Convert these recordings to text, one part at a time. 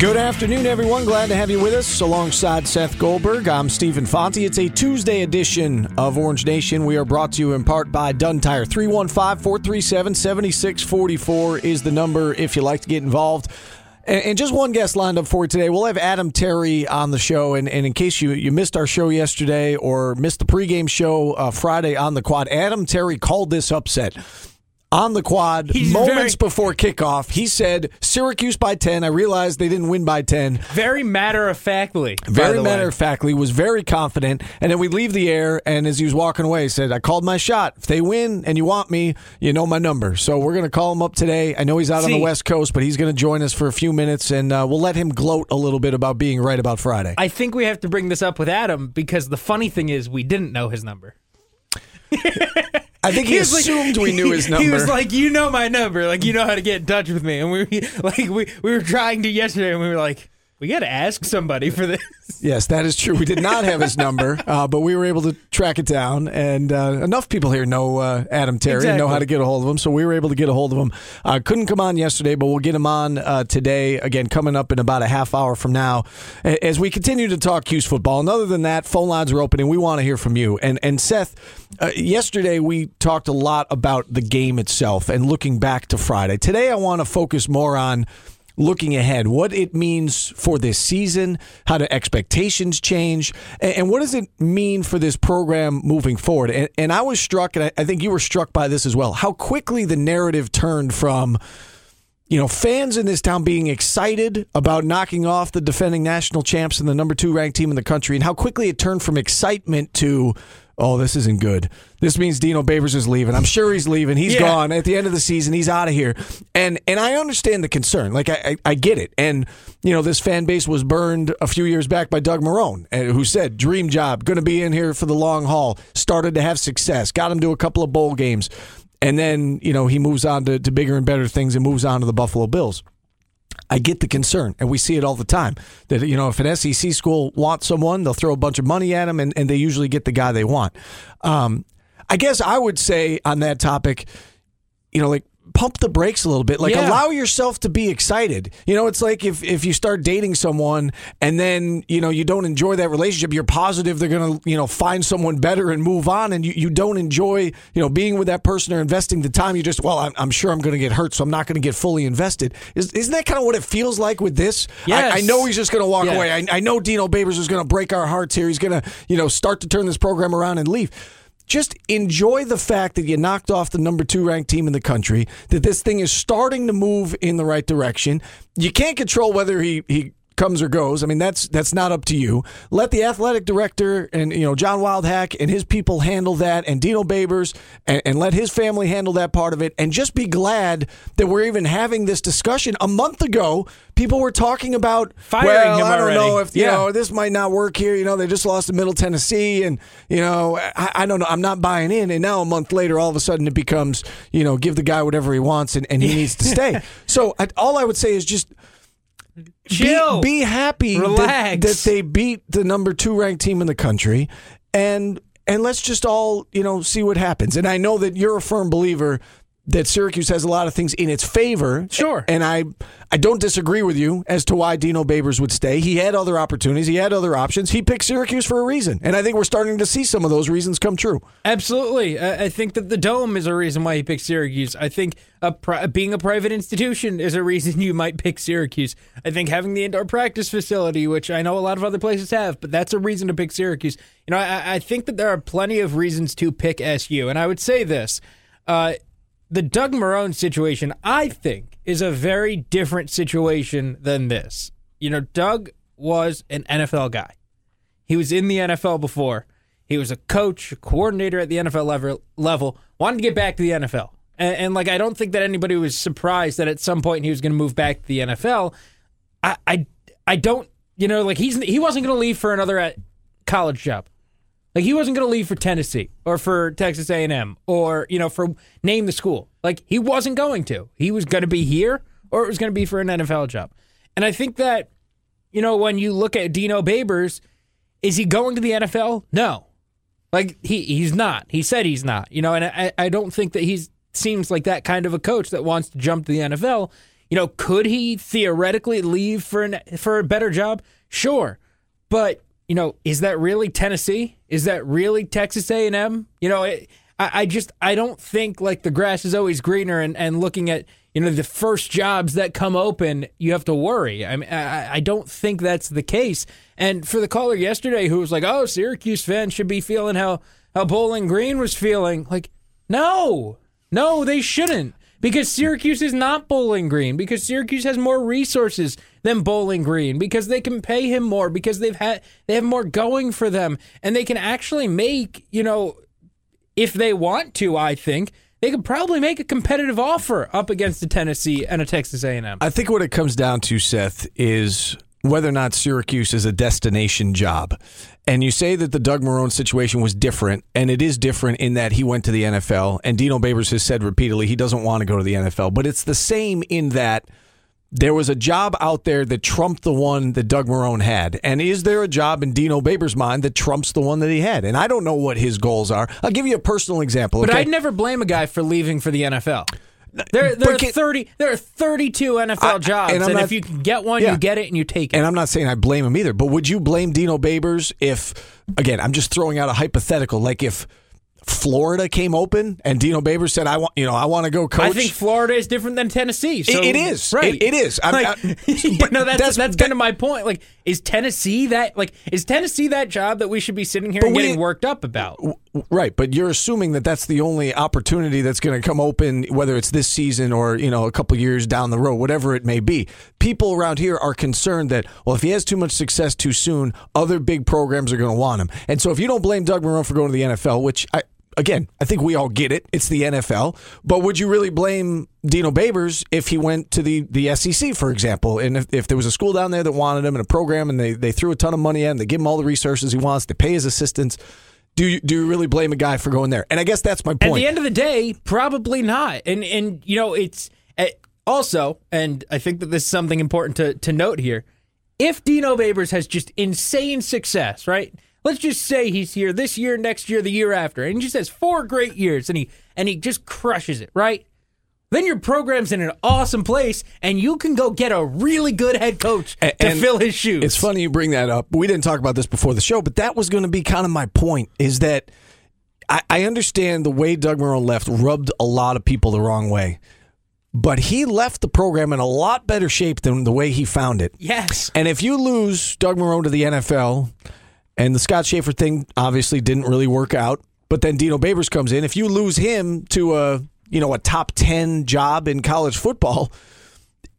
Good afternoon, everyone. Glad to have you with us alongside Seth Goldberg. I'm Stephen Fonte. It's a Tuesday edition of Orange Nation. We are brought to you in part by Dunn Tire. 315 437 7644 is the number if you'd like to get involved. And, just one guest lined up for you today. We'll have Adam Terry on the show. And, and in case you, you missed our show yesterday or missed the pregame show uh, Friday on the quad, Adam Terry called this upset on the quad He's moments very- before kickoff. He said Syracuse by 10. I realized they didn't win by 10. Very matter of factly. Very matter of factly. was very confident. And then we leave the air, and as he was walking away, he said, I called my shot. If they win and you want me, you know my number. So we're going to call him up today. I know he's out on the West Coast, but he's going to join us for a few minutes, and uh, we'll let him gloat a little bit about being right about Friday. I think we have to bring this up with Adam because the funny thing is we didn't know his number. I think he, like- assumed we knew his number. He was like, "You know my number, like you know how to get in touch with me." And we like we we were trying to yesterday, and we were like, "We got to ask somebody for this." Yes, that is true. We did not have his number, uh, but we were able to track it down. And uh, enough people here know uh, Adam Terry and know how to get a hold of him. So we were able to get a hold of him. Uh, couldn't come on yesterday, but we'll get him on uh, today. Again, coming up in about a half hour from now, as we continue to talk SU football. And other than that, phone lines are open, and we want to hear from you. And and Seth, uh, yesterday we talked a lot about the game itself and looking back to Friday. Today, I want to focus more on looking ahead, what it means for this season, how do expectations change, and, what does it mean for this program moving forward? And, and I was struck, and I think you were struck by this as well, how quickly the narrative turned from. You know, fans in this town being excited about knocking off the defending national champs and the number two ranked team in the country, and how quickly it turned from excitement to, oh, this isn't good. This means Dino Babers is leaving. I'm sure he's leaving. He's Yeah. gone at the end of the season. He's out of here. And and I understand the concern. Like I, I, I get it. And you know this fan base was burned a few years back by Doug Marrone, uh, who said dream job, going to be in here for the long haul. Started to have success, got him to a couple of bowl games, and then you know he moves on to, to bigger and better things and moves on to the Buffalo Bills. I get the concern, and we see it all the time. That you know, if an SEC school wants someone, they'll throw a bunch of money at them, and, and they usually get the guy they want. Um, I guess I would say on that topic, you know, like pump the brakes a little bit. Like Yeah. allow yourself to be excited. You know, it's like if if you start dating someone and then, you know, you don't enjoy that relationship, you're positive they're gonna, you know, find someone better and move on and you, you don't enjoy, you know, being with that person or investing the time. You just, well, I'm, I'm sure I'm gonna get hurt, so I'm not gonna get fully invested. Is, isn't that kind of what it feels like with this? Yes. I, I know he's just gonna walk Yes. away. I, I know Dino Babers is gonna break our hearts here. He's gonna, you know, start to turn this program around and leave just enjoy the fact that you knocked off the number two ranked team in the country, that this thing is starting to move in the right direction. You can't control whether he, he comes or goes. I mean, that's that's not up to you. Let the athletic director and you know John Wildhack and his people handle that, and Dino Babers, and, and let his family handle that part of it. And just be glad that we're even having this discussion. A month ago, people were talking about Firing well, him I don't already. know if you know this might not work here. You know, they just lost to Middle Tennessee, and you know, I, I don't know. I'm not buying in. And now a month later, all of a sudden, it becomes you know, give the guy whatever he wants, and, and he needs to stay. So I, all I would say is just. Chill. Be, be happy that, that they beat the number two ranked team in the country, and and let's just all you know see what happens. And I know that you're a firm believer that Syracuse has a lot of things in its favor. Sure. And I I don't disagree with you as to why Dino Babers would stay. He had other opportunities. He had other options. He picked Syracuse for a reason, and I think we're starting to see some of those reasons come true. Absolutely. I think that the dome is a reason why he picked Syracuse. I think a pri- being a private institution is a reason you might pick Syracuse. I think having the indoor practice facility, which I know a lot of other places have, but that's a reason to pick Syracuse. You know, I, I think that there are plenty of reasons to pick SU. And I would say this uh, the Doug Marrone situation, I think, is a very different situation than this. You know, Doug was an NFL guy. He was in the NFL before. He was a coach, a coordinator at the NFL level, level wanted to get back to the NFL. And, and like, I don't think that anybody was surprised that at some point he was going to move back to the NFL. I, I, I don't, you know, like he's he wasn't going to leave for another uh, college job. Like he wasn't going to leave for Tennessee or for Texas A&M or you know for name the school. Like he wasn't going to. He was going to be here or it was going to be for an NFL job. And I think that you know when you look at Dino Babers, is he going to the NFL? No. Like he he's not. He said he's not. You know, and I I don't think that he's seems like that kind of a coach that wants to jump to the NFL. You know, could he theoretically leave for an for a better job? Sure. But, you know, is that really Tennessee? Is that really Texas A&M? You know, it, I, I just I don't think like the grass is always greener and, and looking at you know the first jobs that come open you have to worry i mean I, I don't think that's the case and for the caller yesterday who was like oh syracuse fans should be feeling how how bowling green was feeling like no no they shouldn't because syracuse is not bowling green because syracuse has more resources than bowling green because they can pay him more because they've had they have more going for them and they can actually make you know if they want to i think they could probably make a competitive offer up against a Tennessee and a Texas A&M. I think what it comes down to, Seth, is whether or not Syracuse is a destination job. And you say that the Doug Marrone situation was different, and it is different in that he went to the NFL, and Dino Babers has said repeatedly he doesn't want to go to the NFL. But it's the same in that – there was a job out there that trumped the one that Doug Marrone had. And is there a job in Dino Babers' mind that trumps the one that he had? And I don't know what his goals are. I'll give you a personal example. But okay? I'd never blame a guy for leaving for the NFL. There, there are thirty. There are thirty-two NFL I, jobs, and, and not, if you can get one, yeah. you get it, and you take it. And I'm not saying I blame him either. But would you blame Dino Babers if, again, I'm just throwing out a hypothetical, like if Florida came open and Dino Babers said, "I want, you know, I want to go coach." I think Florida is different than Tennessee. So, it, it is, right? It, it is. Like, I, but no, that's that's, that's kind of my point. Like, is Tennessee that? Like, is Tennessee that job that we should be sitting here and getting worked up about? Right, but you're assuming that that's the only opportunity that's going to come open, whether it's this season or you know a couple years down the road, whatever it may be. People around here are concerned that well, if he has too much success too soon, other big programs are going to want him. And so, if you don't blame Doug Marrone for going to the NFL, which I again, I think we all get it. It's the NFL. But would you really blame Dino Babers if he went to the, the SEC, for example? And if, if there was a school down there that wanted him in a program and they, they threw a ton of money at him, they give him all the resources he wants, they pay his assistants. Do you, do you really blame a guy for going there? And I guess that's my point. At the end of the day, probably not. And, and you know, it's eh, also, and I think that this is something important to, to note here. If Dino Babers has just insane success, right? Let's just say he's here this year, next year, the year after, and he just has four great years, and he and he just crushes it, right? Then your program's in an awesome place, and you can go get a really good head coach and, to fill his shoes. It's funny you bring that up. We didn't talk about this before the show, but that was going to be kind of my point. Is that I, I understand the way Doug Marrone left rubbed a lot of people the wrong way but he left the program in a lot better shape than the way he found it. Yes. And if you lose Doug Marrone to the NFL, and the Scott Shafer thing obviously didn't really work out. But then Dino Babers comes in. If you lose him to a you know a top ten job in college football,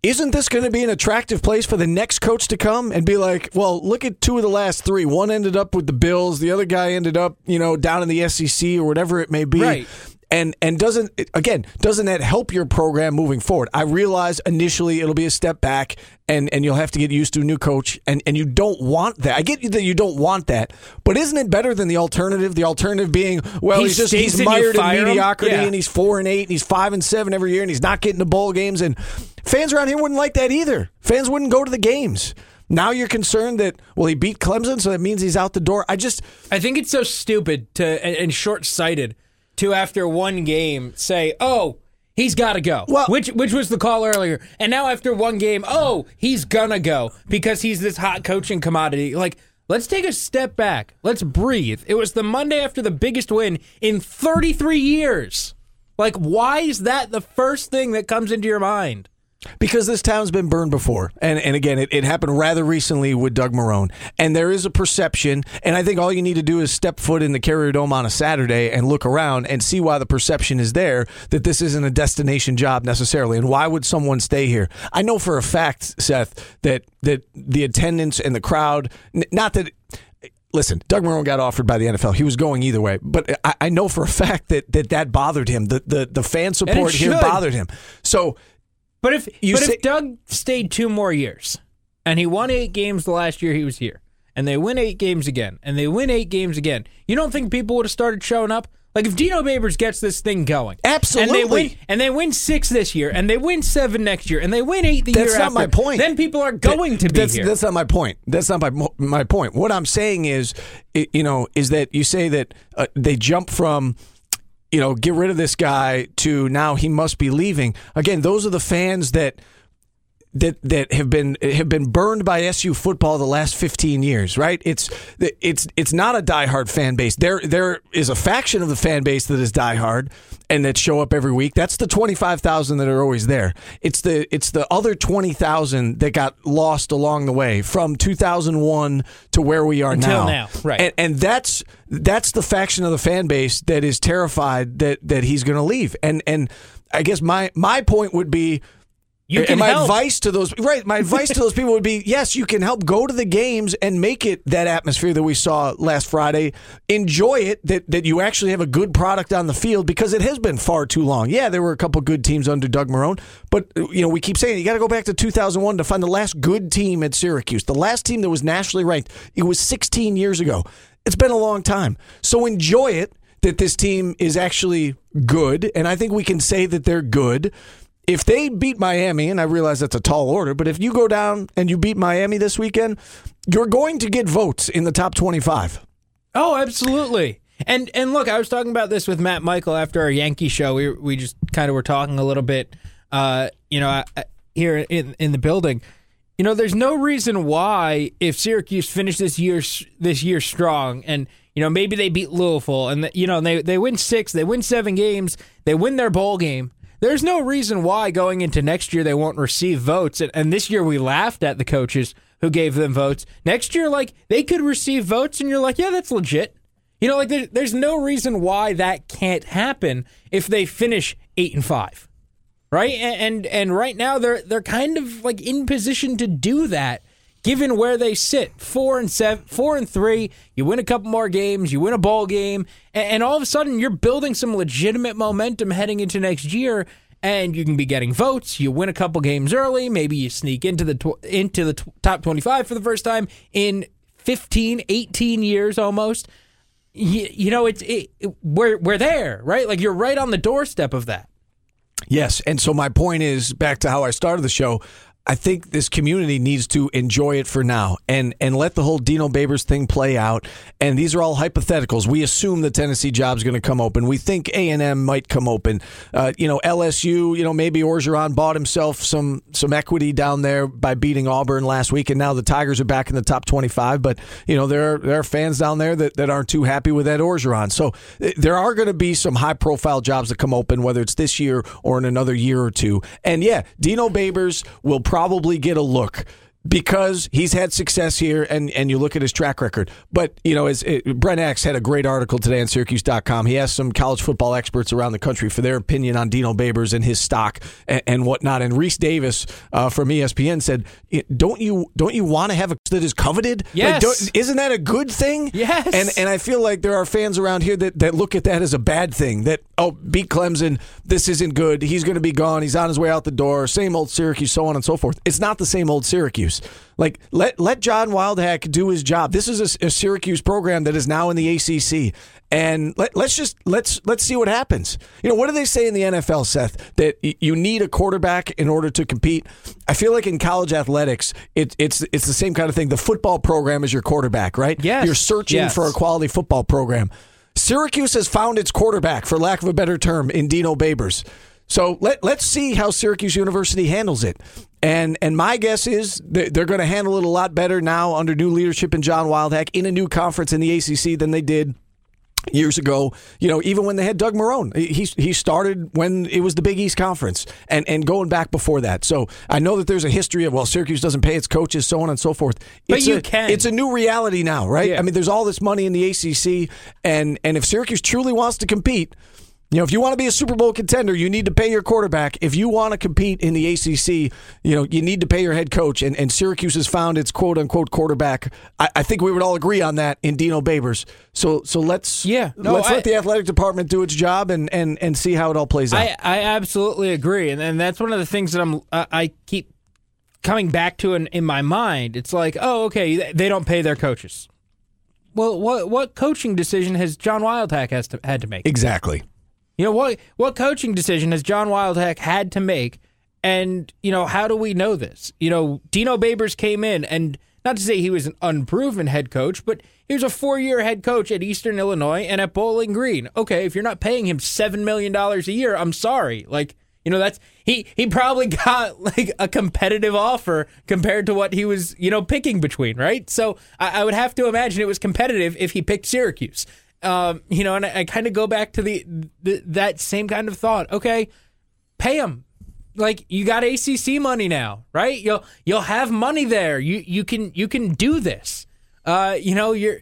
isn't this going to be an attractive place for the next coach to come and be like, well, look at two of the last three. One ended up with the Bills. The other guy ended up, you know, down in the SEC or whatever it may be. Right and and doesn't again doesn't that help your program moving forward? I realize initially it'll be a step back and and you'll have to get used to a new coach and and you don't want that. I get that you don't want that but isn't it better than the alternative? The alternative being well he he's just he's mired in mediocrity yeah. and he's four and eight and he's five and seven every year and he's not getting to bowl games. And fans around here wouldn't like that either. Fans wouldn't go to the games. Now you're concerned that well he beat Clemson, so that means he's out the door. I just I think it's so stupid to and short sighted to after one game say, "Oh, he's got to go," well, which which was the call earlier, and now after one game, "Oh, he's gonna go because he's this hot coaching commodity." Like, let's take a step back. Let's breathe. It was the Monday after the biggest win in 33 years. Like, why is that the first thing that comes into your mind? Because this town's been burned before. And and again, it, it happened rather recently with Doug Marrone. And there is a perception, and I think all you need to do is step foot in the Carrier Dome on a Saturday and look around and see why the perception is there that this isn't a destination job necessarily. And why would someone stay here? I know for a fact, Seth, that that the attendance and the crowd, not that listen, Doug Marrone got offered by the NFL. He was going either way, but I, I, know for a fact that that, that bothered him. The, the the fan support here bothered him. So but if you but say, if Doug stayed two more years and he won eight games the last year he was here, and they win eight games again, and they win eight games again, you don't think people would have started showing up? Like if Dino Babers gets this thing going, Absolutely. and they win, and they win six this year, and they win seven next year, and they win eight the year after. That's not after, my point. Then people are going to be that's, here. That's not my point. That's not my my point. What I'm saying is, you know, is that you say that uh, they jump from, you know, get rid of this guy to now he must be leaving. Again, those are the fans that that that have been have been burned by SU football the last 15 years, right? It's it's it's not a diehard fan base. There there is a faction of the fan base that is diehard and that show up every week. That's the 25,000 that are always there. It's the it's the other 20,000 that got lost along the way from 2001 to where we are Until now. now, right. And, and that's that's the faction of the fan base that is terrified that that he's going to leave. And and I guess my my point would be you and can my help. advice to those right, my advice to those people would be: yes, you can help go to the games and make it that atmosphere that we saw last Friday. Enjoy it that that you actually have a good product on the field because it has been far too long. Yeah, there were a couple good teams under Doug Marrone, but you know we keep saying you got to go back to 2001 to find the last good team at Syracuse, the last team that was nationally ranked. It was 16 years ago. It's been a long time, so enjoy it. That this team is actually good, and I think we can say that they're good if they beat Miami, and I realize that's a tall order, but if you go down and you beat Miami this weekend, you're going to get votes in the top 25. Oh, absolutely. And and look, I was talking about this with Matt Michael after our Yankee show. We we just kind of were talking a little bit, uh, you know, uh, here in in the building. You know, there's no reason why if Syracuse finished this year this year strong, and you know maybe they beat Louisville, and you know they they win six, they win seven games, they win their bowl game. There's no reason why going into next year they won't receive votes. And, and this year we laughed at the coaches who gave them votes. Next year, like they could receive votes, and you're like, yeah, that's legit. You know, like there, there's no reason why that can't happen if they finish eight and five, right? And, and and right now they're they're kind of like in position to do that, given where they sit, four and seven, four and three. You win a couple more games, you win a bowl game, and, and all of a sudden you're building some legitimate momentum heading into next year. And you can be getting votes. You win a couple games early. Maybe you sneak into the tw- into the t- top 25 for the first time in 15, 18 years almost you, you know it's it, it- we're we're there right like you're right on the doorstep of that Yes. And so my point is back to how I started the show. I think this community needs to enjoy it for now and and let the whole Dino Babers thing play out. And these are all hypotheticals. We assume the Tennessee job's going to come open. We think A and M might come open. Uh, you know, LSU. You know, maybe Orgeron bought himself some some equity down there by beating Auburn last week, and now the Tigers are back in the top twenty five. But you know, there are, there are fans down there that, that aren't too happy with Ed Orgeron. So uh, there are going to be some high profile jobs that come open, whether it's this year or in another year or two. And yeah, Dino Babers will probably get a look because he's had success here and, and you look at his track record. But, you know, as it, Brent Axe had a great article today on Syracuse.com. He asked some college football experts around the country for their opinion on Dino Babers and his stock and, and whatnot. And Rece Davis uh, from ESPN said, don't you don't you want to have a that is coveted? Like, Yes. don't- isn't that a good thing? Yes. And and I feel like there are fans around here that, that look at that as a bad thing. That oh, beat Clemson, this isn't good. He's going to be gone. He's on his way out the door. Same old Syracuse, so on and so forth. It's not the same old Syracuse. Like let let John Wildhack do his job. This is a, a Syracuse program that is now in the ACC, and let, let's just let's let's see what happens. You know what do they say in the NFL, Seth? That y- you need a quarterback in order to compete. I feel like in college athletics, it, it's it's the same kind of thing. The football program is your quarterback, right? Yes. You're searching Yes. for a quality football program. Syracuse has found its quarterback, for lack of a better term, in Dino Babers. So let let's see how Syracuse University handles it. And and my guess is they're going to handle it a lot better now under new leadership in John Wildhack in a new conference in the ACC than they did years ago. You know, even when they had Doug Marrone, he he started when it was the Big East Conference, and and going back before that. So I know that there's a history of well, Syracuse doesn't pay its coaches, so on and so forth. But It's you a, can. It's a new reality now, right? Yeah. I mean, there's all this money in the ACC, and and if Syracuse truly wants to compete. You know, if you want to be a Super Bowl contender, you need to pay your quarterback. If you want to compete in the ACC, you know, you need to pay your head coach. And, and Syracuse has found its quote unquote quarterback. I, I think we would all agree on that in Dino Babers. So so let's Yeah. No, let's I- let the athletic department do its job and, and, and see how it all plays out. I, I absolutely agree, and and that's one of the things that I'm I, I keep coming back to in, in my mind, it's like, oh, okay, they don't pay their coaches. Well, what what coaching decision has John Wildhack has to, had to make? Exactly. You know what what coaching decision has John Wildhack had to make? And you know how do we know this? You know, Dino Babers came in, and not to say he was an unproven head coach, but he was a four year head coach at Eastern Illinois and at Bowling Green. Okay, if you're not paying him seven million dollars a year, I'm sorry. Like you know, that's he he probably got like a competitive offer compared to what he was, you know, picking between, right? So I, I would have to imagine it was competitive if he picked Syracuse. Um, you know, and I, I kind of go back to the, the that same kind of thought. Okay, pay him. Like you got ACC money now, right? You'll you'll have money there. You you can you can do this. Uh, you know, you're.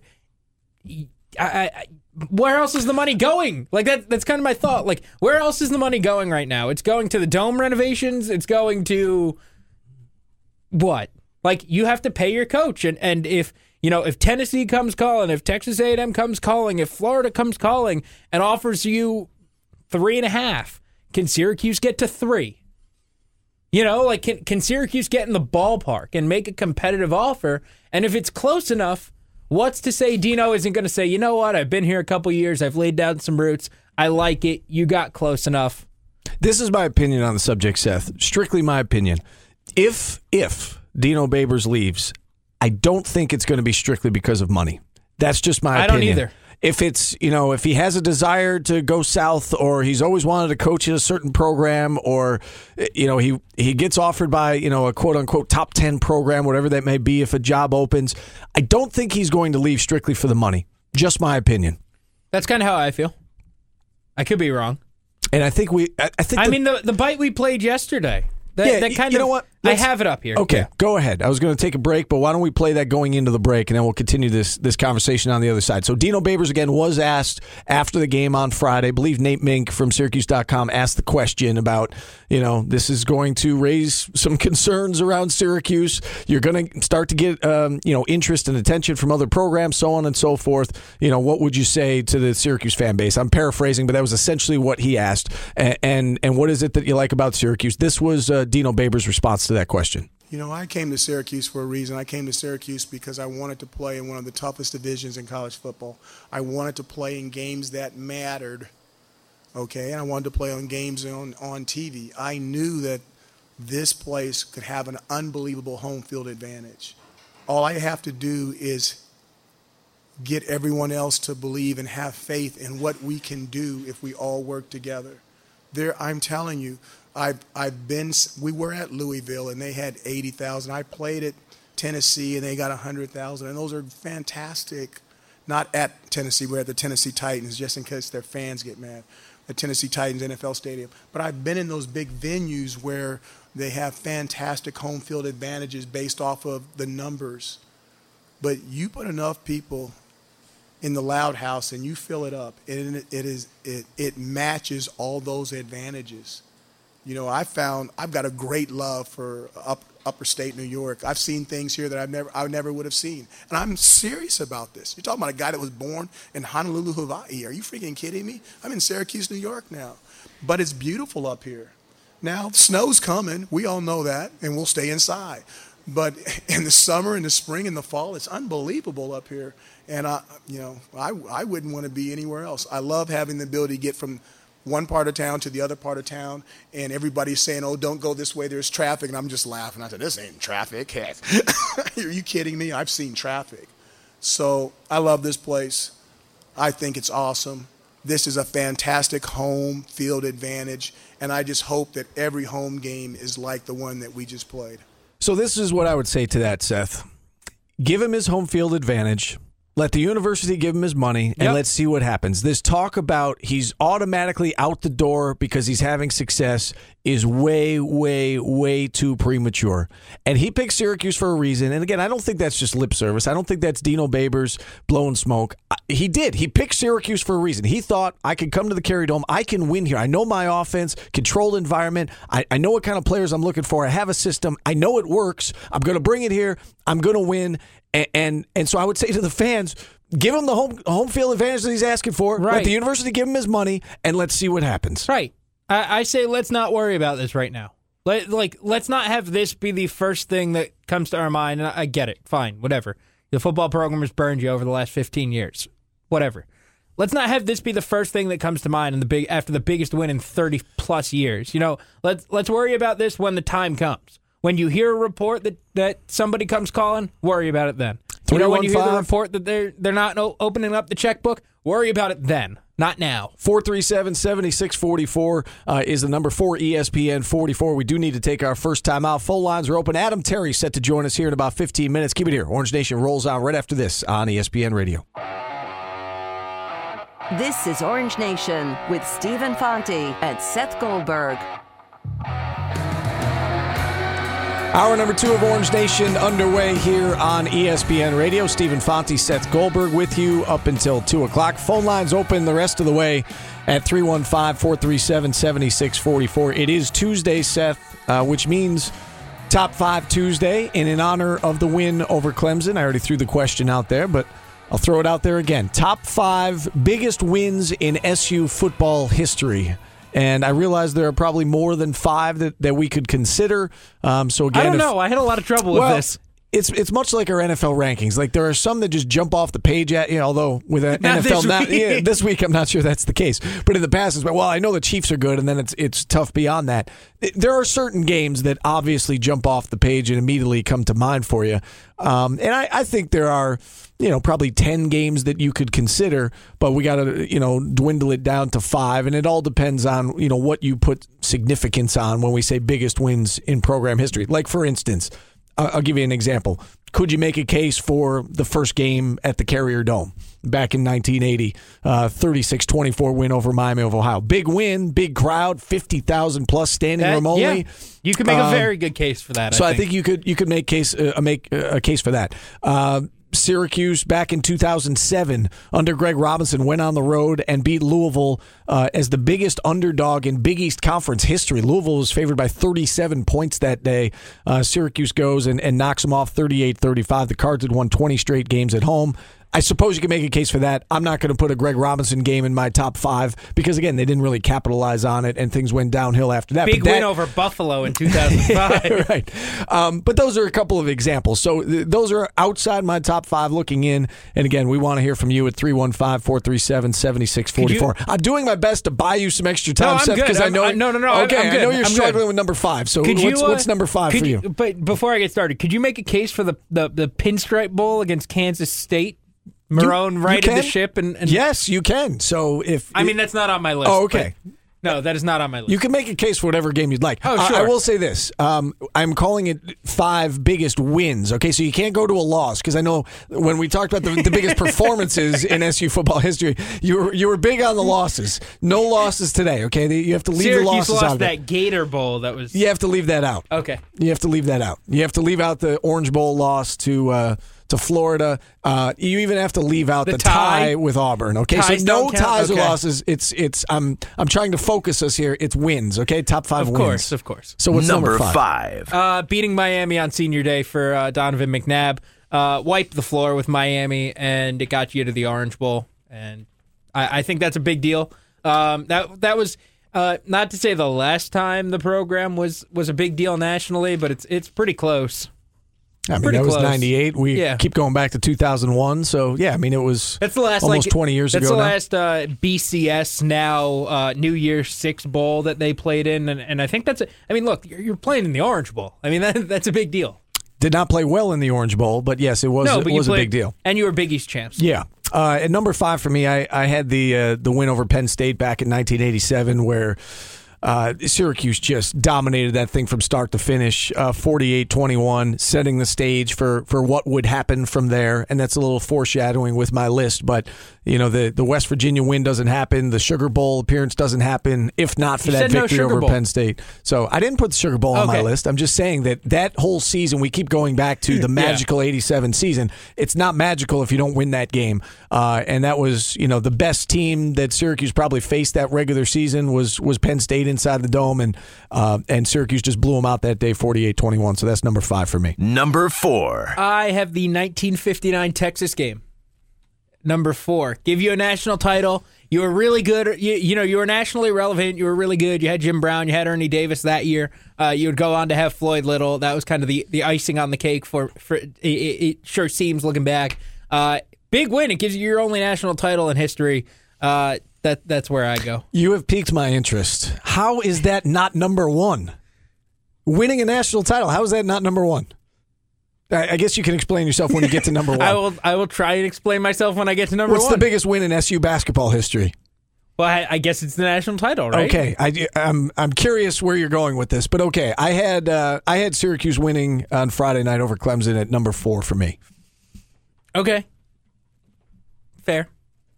I, I where else is the money going? Like that that's kind of my thought. Like where else is the money going right now? It's going to the dome renovations, it's going to what? Like you have to pay your coach and and if you know, if Tennessee comes calling, if Texas A&M comes calling, if Florida comes calling and offers you three and a half, can Syracuse get to three? You know, like can, can Syracuse get in the ballpark and make a competitive offer? And if it's close enough, What's to say Dino isn't going to say, you know what? I've been here a couple years. I've laid down some roots. I like it. You got close enough. This is my opinion on the subject, Seth. Strictly my opinion. If if Dino Babers leaves, I don't think it's going to be strictly because of money. That's just my opinion. I opinion. don't either if it's you know if he has a desire to go south or he's always wanted to coach in a certain program or eh, you know he he gets offered by you know a quote unquote top 10 program whatever that may be if a job opens i don't think he's going to leave strictly for the money just my opinion that's kind of how i feel i could be wrong and i think we i, I think i the, mean the the bite we played yesterday that, yeah, that kind you of know what? I Let's- have it up here. Okay, Yeah. go ahead. I was going to take a break, but why don't we play that going into the break, and then we'll continue this this conversation on the other side. So Dino Babers again was asked after the game on Friday. I believe Nate Mink from Syracuse.com asked the question about you know this is going to raise some concerns around Syracuse. You're going to start to get um, you know interest and attention from other programs, so on and so forth. You know what would you say to the Syracuse fan base? I'm paraphrasing, but that was essentially what he asked. And and, and what is it that you like about Syracuse? This was uh, Dino Babers' response to that question. You know, I came to Syracuse for a reason. I came to Syracuse because I wanted to play in one of the toughest divisions in college football. I wanted to play in games that mattered, okay? And I wanted to play on games on, on TV. I knew that this place could have an unbelievable home field advantage. All I have to do is get everyone else to believe and have faith in what we can do if we all work together. There, I'm telling you, I've I've been. We were at Louisville and they had eighty thousand. I played at Tennessee and they got hundred thousand, and those are fantastic. Not at Tennessee, we're at the Tennessee Titans, just in case their fans get mad. The Tennessee Titans NFL Stadium. But I've been in those big venues where they have fantastic home field advantages based off of the numbers. But you put enough people in the loud house and you fill it up and it is it, it matches all those advantages you know i found i've got a great love for up, upper state new york. I've seen things here that i've never i never would have seen. And i'm serious about this. You're talking about a guy that was born in honolulu hawaii. Are you freaking kidding me? I'm in syracuse new york now. But it's beautiful up here. Now snow's coming. We all know that and we'll stay inside. But in the summer in the spring in the fall it's unbelievable up here. And I, you know, I, I wouldn't want to be anywhere else. I love having the ability to get from one part of town to the other part of town, and everybody's saying, "Oh, don't go this way. There's traffic," and I'm just laughing. I said, "This ain't traffic. Heck. Are you kidding me? I've seen traffic." So I love this place. I think it's awesome. This is a fantastic home field advantage, and I just hope that every home game is like the one that we just played. So this is what I would say to that, Seth. Give him his home field advantage. Let the university give him his money and Yep. let's see what happens. This talk about he's automatically out the door because he's having success is way, way, way too premature. And he picked Syracuse for a reason. And again, I don't think that's just lip service. I don't think that's Dino Babers blowing smoke. He did. He picked Syracuse for a reason. He thought I could come to the Carrier Dome. I can win here. I know my offense, controlled environment. I, I know what kind of players I'm looking for. I have a system. I know it works. I'm going to bring it here. I'm going to win. And, and and so I would say to the fans, give him the home home field advantage that he's asking for. Let Right. the university give him his money, and let's see what happens. Right. I, I say let's not worry about this right now. Let, like, let's not have this be the first thing that comes to our mind. And I, I get it. Fine, whatever. The football program has burned you over the last 15 years. Whatever. Let's not have this be the first thing that comes to mind in the big after the biggest win in 30 plus years. You know, let's let's worry about this when the time comes. When you hear a report that, that somebody comes calling, worry about it then. You know, when you hear the report that they're they're not opening up the checkbook, worry about it then, not now. 437 7644 uh, is the number for ESPN 44. We do need to take our first time out. Phone lines are open. Adam Terry set to join us here in about 15 minutes. Keep it here. Orange Nation rolls out right after this on ESPN Radio. This is Orange Nation with Stephen Fonte and Seth Goldberg. Hour number two of Orange Nation underway here on ESPN Radio. Stephen Fonte, Seth Goldberg with you up until 2 o'clock. Phone lines open the rest of the way at 315 437 7644. It is Tuesday, Seth, uh, which means Top 5 Tuesday. And in honor of the win over Clemson, I already threw the question out there, but I'll throw it out there again. Top five biggest wins in SU football history. And I realize there are probably more than five that, that we could consider. Um, so again, I don't if- know. I had a lot of trouble with this. It's it's much like our NFL rankings. Like there are some that just jump off the page at you. Know, although with Not NFL this now- week. yeah, this week, I'm not sure that's the case. But in the past, it's been, well, I know the Chiefs are good, and then it's it's tough beyond that. There are certain games that obviously jump off the page and immediately come to mind for you. Um, and I, I think there are, you know, probably ten games that you could consider, but we got to you know dwindle it down to five, and it all depends on you know what you put significance on when we say biggest wins in program history. Like for instance. I'll give you an example. Could you make a case for the first game at the Carrier Dome back in 1980, 36 24 win over Miami of Ohio? Big win, big crowd, 50,000 plus standing That- room only. yeah, you could make a Um, very good case for that. So I think. you could you could make case uh, make uh, a case for that. Uh, Syracuse back in 2007 under Greg Robinson went on the road and beat Louisville uh, as the biggest underdog in Big East Conference history. Louisville was favored by 37 points that day. Uh, Syracuse goes and, and knocks them off 38-35. The Cards had won 20 straight games at home. I suppose you can make a case for that. I'm not going to put a Greg Robinson game in my top five because again they didn't really capitalize on it and things went downhill after that. big But that- win over Buffalo in 2005. right. Um, but those are a couple of examples. So th- those are outside my top five looking in. And again, we want to hear from you at 315 437 7644. I'm doing my best to buy you some extra time, No, Seth, because I know. I- no, no, no, Okay, I'm I know you're I'm struggling good. with number five. So Could what's, you, uh, what's number five for you? But before I get started, could you make a case for the the, the Pinstripe Bowl against Kansas State? Marrone You righted the ship, and, and yes, you can. So if I mean that's not on my list. Oh, okay. No, that is not on my list. You can make a case for whatever game you'd like. Oh, I- I, will say this: um, I'm calling it five biggest wins. Okay, so you can't go to a loss because I know when we talked about the, the biggest performances in SU football history, you were you were big on the losses. No losses today. Okay, you have to leave the Syracuse losses out lost of it. that Gator Bowl. That was You have to leave that out. okay. You have to leave that out. You have to leave out the Orange Bowl loss to uh, to Florida. Uh, you even have to leave out the, The tie. tie? with Auburn. Okay, Ties so no don't count? ties or losses. It's it's. I'm I'm trying to focus us here. It's wins. Okay, top five Of wins. course, of course. So what's number, Number five? five. Uh, beating Miami on senior day for uh, Donovan McNabb uh, wiped the floor with Miami, and it got you to the Orange Bowl, and I, I think that's a big deal. Um, that that was uh, not to say the last time the program was was a big deal nationally, but it's it's pretty close. I mean, pretty that was '98. We Yeah. keep going back to 2001. So yeah, I mean, it was That's the last almost like, 20 years that's ago. That's the now. last uh, BCS now uh, New Year's Six bowl that they played in, and, and I think that's. A, I mean, look, you're, you're playing in the Orange Bowl. I mean, that, that's a big deal. Did not play well in the Orange Bowl, but yes, it was no, it but you a played, big deal. and you were Big East champs. Yeah. Uh, at number five for me, I, I had the uh, the win over Penn State back in 1987, where uh, Syracuse just dominated that thing from start to finish, uh, 48-21, setting the stage for, for what would happen from there. And that's a little foreshadowing with my list. But, you know, the, the West Virginia win doesn't happen. The Sugar Bowl appearance doesn't happen if not for You that said no victory over Bowl. Penn State. So I didn't put the Sugar Bowl on my list. I'm just saying that that whole season, we keep going back to the magical 87 season. It's not magical if you don't win that game. Uh, and that was, you know, the best team that Syracuse probably faced that regular season was was Penn State inside the dome. And, uh, and Syracuse just blew them out that day 48 21. So that's number five for me. Number four. I have the 1959 Texas game. number four. Give you a national title. You were really good. You, you know, you were nationally relevant. You were really good. You had Jim Brown. You had Ernie Davis that year. Uh, you would go on to have Floyd Little. That was kind of the, the icing on the cake for for it, it, it sure seems looking back. Uh, big win. It gives you your only national title in history. Uh, that that's where I go. You have piqued my interest. How is that not number one? Winning a national title. How is that not number one? I I guess you can explain yourself when you get to number one. I will I will try and explain myself when I get to number What's one. What's the biggest win in SU basketball history? well, I, I guess it's the national title, right? Okay, I, am I'm curious where you're going with this, but okay, I had uh, I had Syracuse winning on Friday night over Clemson at number four for me. Okay. Fair.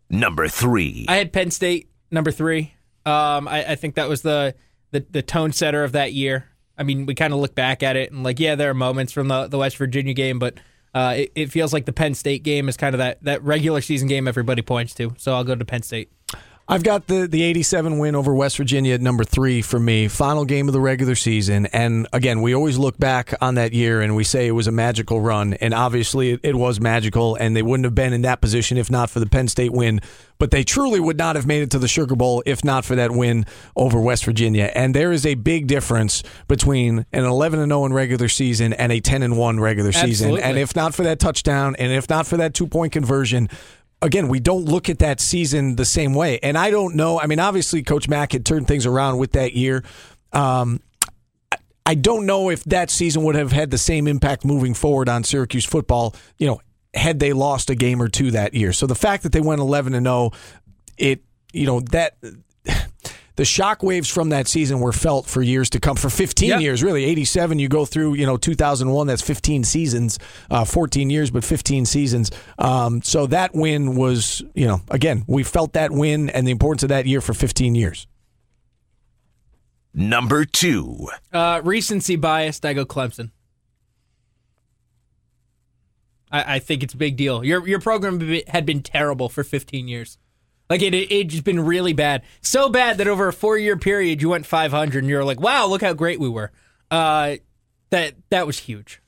Number three. I had Penn State number three. Um, I, I think that was the, the the tone setter of that year. I mean, we kind of look back at it and like, yeah, there are moments from the, the West Virginia game, but uh, it, it feels like the Penn State game is kind of that, that regular season game everybody points to. So I'll go to Penn State. I've got the the 87 win over West Virginia at number three for me. Final game of the regular season, and again, we always look back on that year and we say it was a magical run, and obviously it, it was magical, and they wouldn't have been in that position if not for the Penn State win. But they truly would not have made it to the Sugar Bowl if not for that win over West Virginia. And there is a big difference between an 11 and 0 in regular season and a 10 and 1 regular season. Absolutely. And if not for that touchdown, and if not for that two point conversion, again, we don't look at that season the same way. And I don't know. I mean, obviously, Coach Mack had turned things around with that year. Um, I- don't know if that season would have had the same impact moving forward on Syracuse football. You know, had they lost a game or two that year. So the fact that they went eleven and zero, it you know that. The shockwaves from that season were felt for years to come. For 15 Yep. years, really. 87, you go through, you know, 2001, that's 15 seasons, uh, 14 years, but 15 seasons. Um, so that win was, you know, again, we felt that win and the importance of that year for 15 years. Number two. Uh, recency biased, I go Clemson. I, I think it's a big deal. Your your program had been terrible for 15 years. Like it, it, just been really bad. So bad that over a four year period you went 500 and you're like, wow, look how great we were. Uh, that that was huge.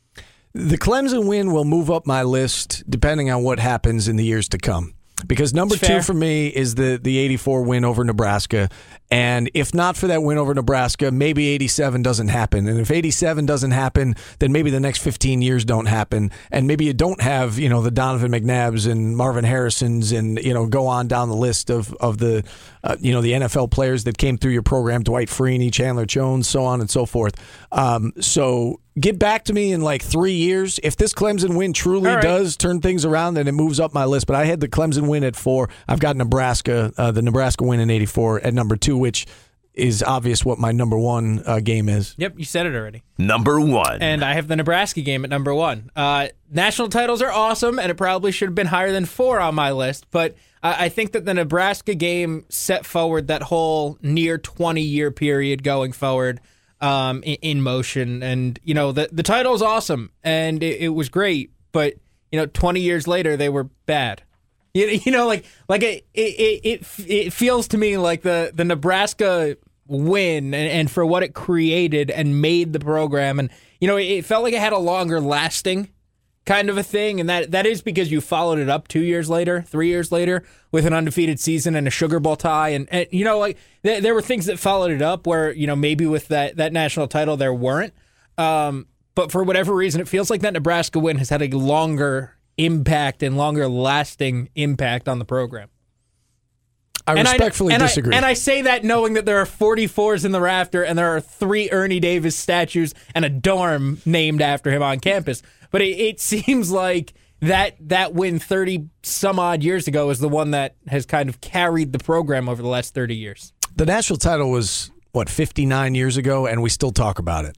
The Clemson win will move up my list depending on what happens in the years to come. Because number two for me is the the 84 win over Nebraska. And if not for that win over Nebraska, maybe 87 doesn't happen. And if 87 doesn't happen, then maybe the next 15 years don't happen. And maybe you don't have, you know, the Donovan McNabbs and Marvin Harrisons and, you know, go on down the list of, of the, uh, you know, the NFL players that came through your program, Dwight Freeney, Chandler Jones, so on and so forth. Um, so get back to me in like three years. If this Clemson win truly right. does turn things around, then it moves up my list. But I had the Clemson win at four. I've got Nebraska, uh, the Nebraska win in '84 at number two, which is obvious what my number one uh, game is. Yep, you said it already. Number one. And I have the Nebraska game at number one. Uh, national titles are awesome, and it probably should have been higher than four on my list. But I I think that the Nebraska game set forward that whole near 20 year period going forward um, in, in motion. And, you know, the, the title is awesome, and it, it was great. But, you know, 20 years later, they were bad. You, you know, like like it it, it it feels to me like the the Nebraska win and, and for what it created and made the program, and you know, it, it felt like it had a longer lasting kind of a thing, and that that is because you followed it up two years later, three years later, with an undefeated season and a Sugar Bowl tie, and, and you know, like there, there were things that followed it up where you know maybe with that that national title there weren't. Um, but for whatever reason, it feels like that Nebraska win has had a longer impact and longer lasting impact on the program. I And respectfully and disagree. and I say that knowing that there are 44s in the rafter and there are three Ernie Davis statues and a dorm named after him on campus. But it, it seems like that that win 30 some odd years ago is the one that has kind of carried the program over the last 30 years. the national title was what 59 years ago, and we still talk about it.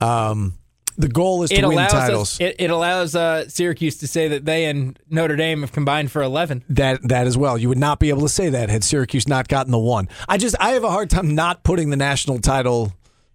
Um, the goal is to win titles. us, it, it allows uh, Syracuse to say that they and Notre Dame have combined for 11. that that as well. You would not be able to say that had Syracuse not gotten the one. I just I have a hard time not putting the national title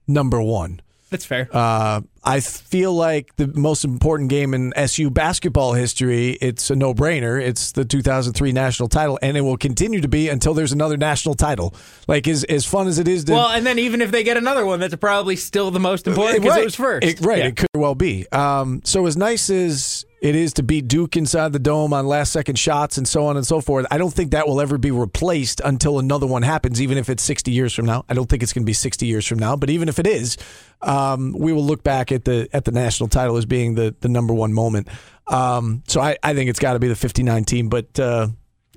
number one. That's fair. Uh, I feel like the most important game in SU basketball history. It's a no brainer. It's the 2003 national title, and it will continue to be until there's another national title. Like as as fun as it is to well, and then even if they get another one, that's probably still the most important because right. it was first. It- right, Yeah. it could well be. Um, so as nice as it is to beat Duke inside the dome on last second shots and so on and so forth. I don't think that will ever be replaced until another one happens, even if it's 60 years from now. I don't think it's going to be 60 years from now, but even if it is, um, we will look back at the at the national title as being the, the number one moment. Um, so I, I think it's got to be the 59 team, but. Uh,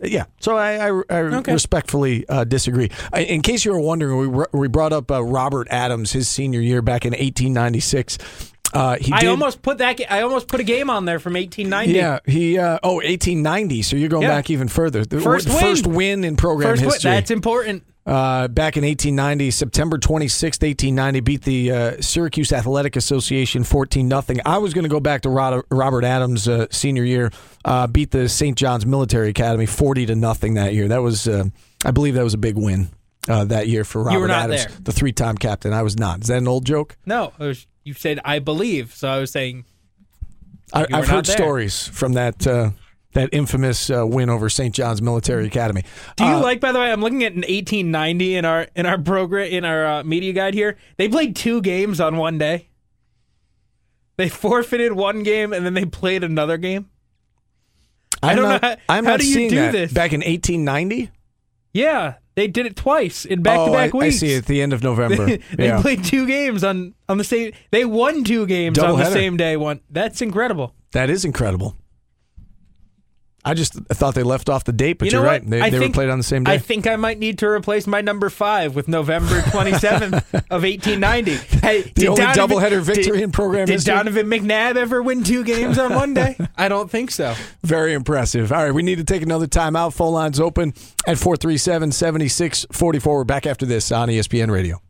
yeah, so I, I, I Okay. respectfully uh, disagree. I- In case you were wondering, we, we brought up uh, Robert Adams, his senior year back in 1896. Uh, he I did, almost put that. I almost put a game on there from 1890. yeah, he uh, oh 1890. So you're going Yeah. back even further. The First win. first win in program First, win- history. that's important. uh, back in 1890, September 26th, 1890, beat the uh, Syracuse Athletic Association 14 nothing. I was going to go back to Rod- Robert Adams' uh, senior year, uh, beat the St. John's Military Academy 40 to nothing that year. That was, uh, I believe, that was a big win. Uh, that year for Robert not Adams, there. the three-time captain. I was not. Is that an old joke? No, was, you said I believe, so I was saying I, You were I've not heard there. stories from that uh, that infamous uh, win over St. John's Military Academy. Do you Uh, like? By the way, I'm looking at an 1890 in our in our program in our uh, media guide here. They played two games on one day. They forfeited one game and then they played another game. I I'm don't know how- I'm how not do you seeing do that. this? Back in 1890. Yeah, they did it twice in back to oh, back I, I weeks. see. At the end of November. they yeah. played two games on on the same. They won two games on the same day. One that's incredible. That is incredible. I just thought they left off the date, but you are right. They, I they think, were played on the same day. I think I might need to replace my number five with November 27th of 1890. Hey, did only Donovan- doubleheader victory did- in program Did history? Donovan McNabb ever win two games on one day? I don't think so. Very impressive. All right, we need to take another timeout. Phone lines open at 437 7644. We're back after this on ESPN Radio.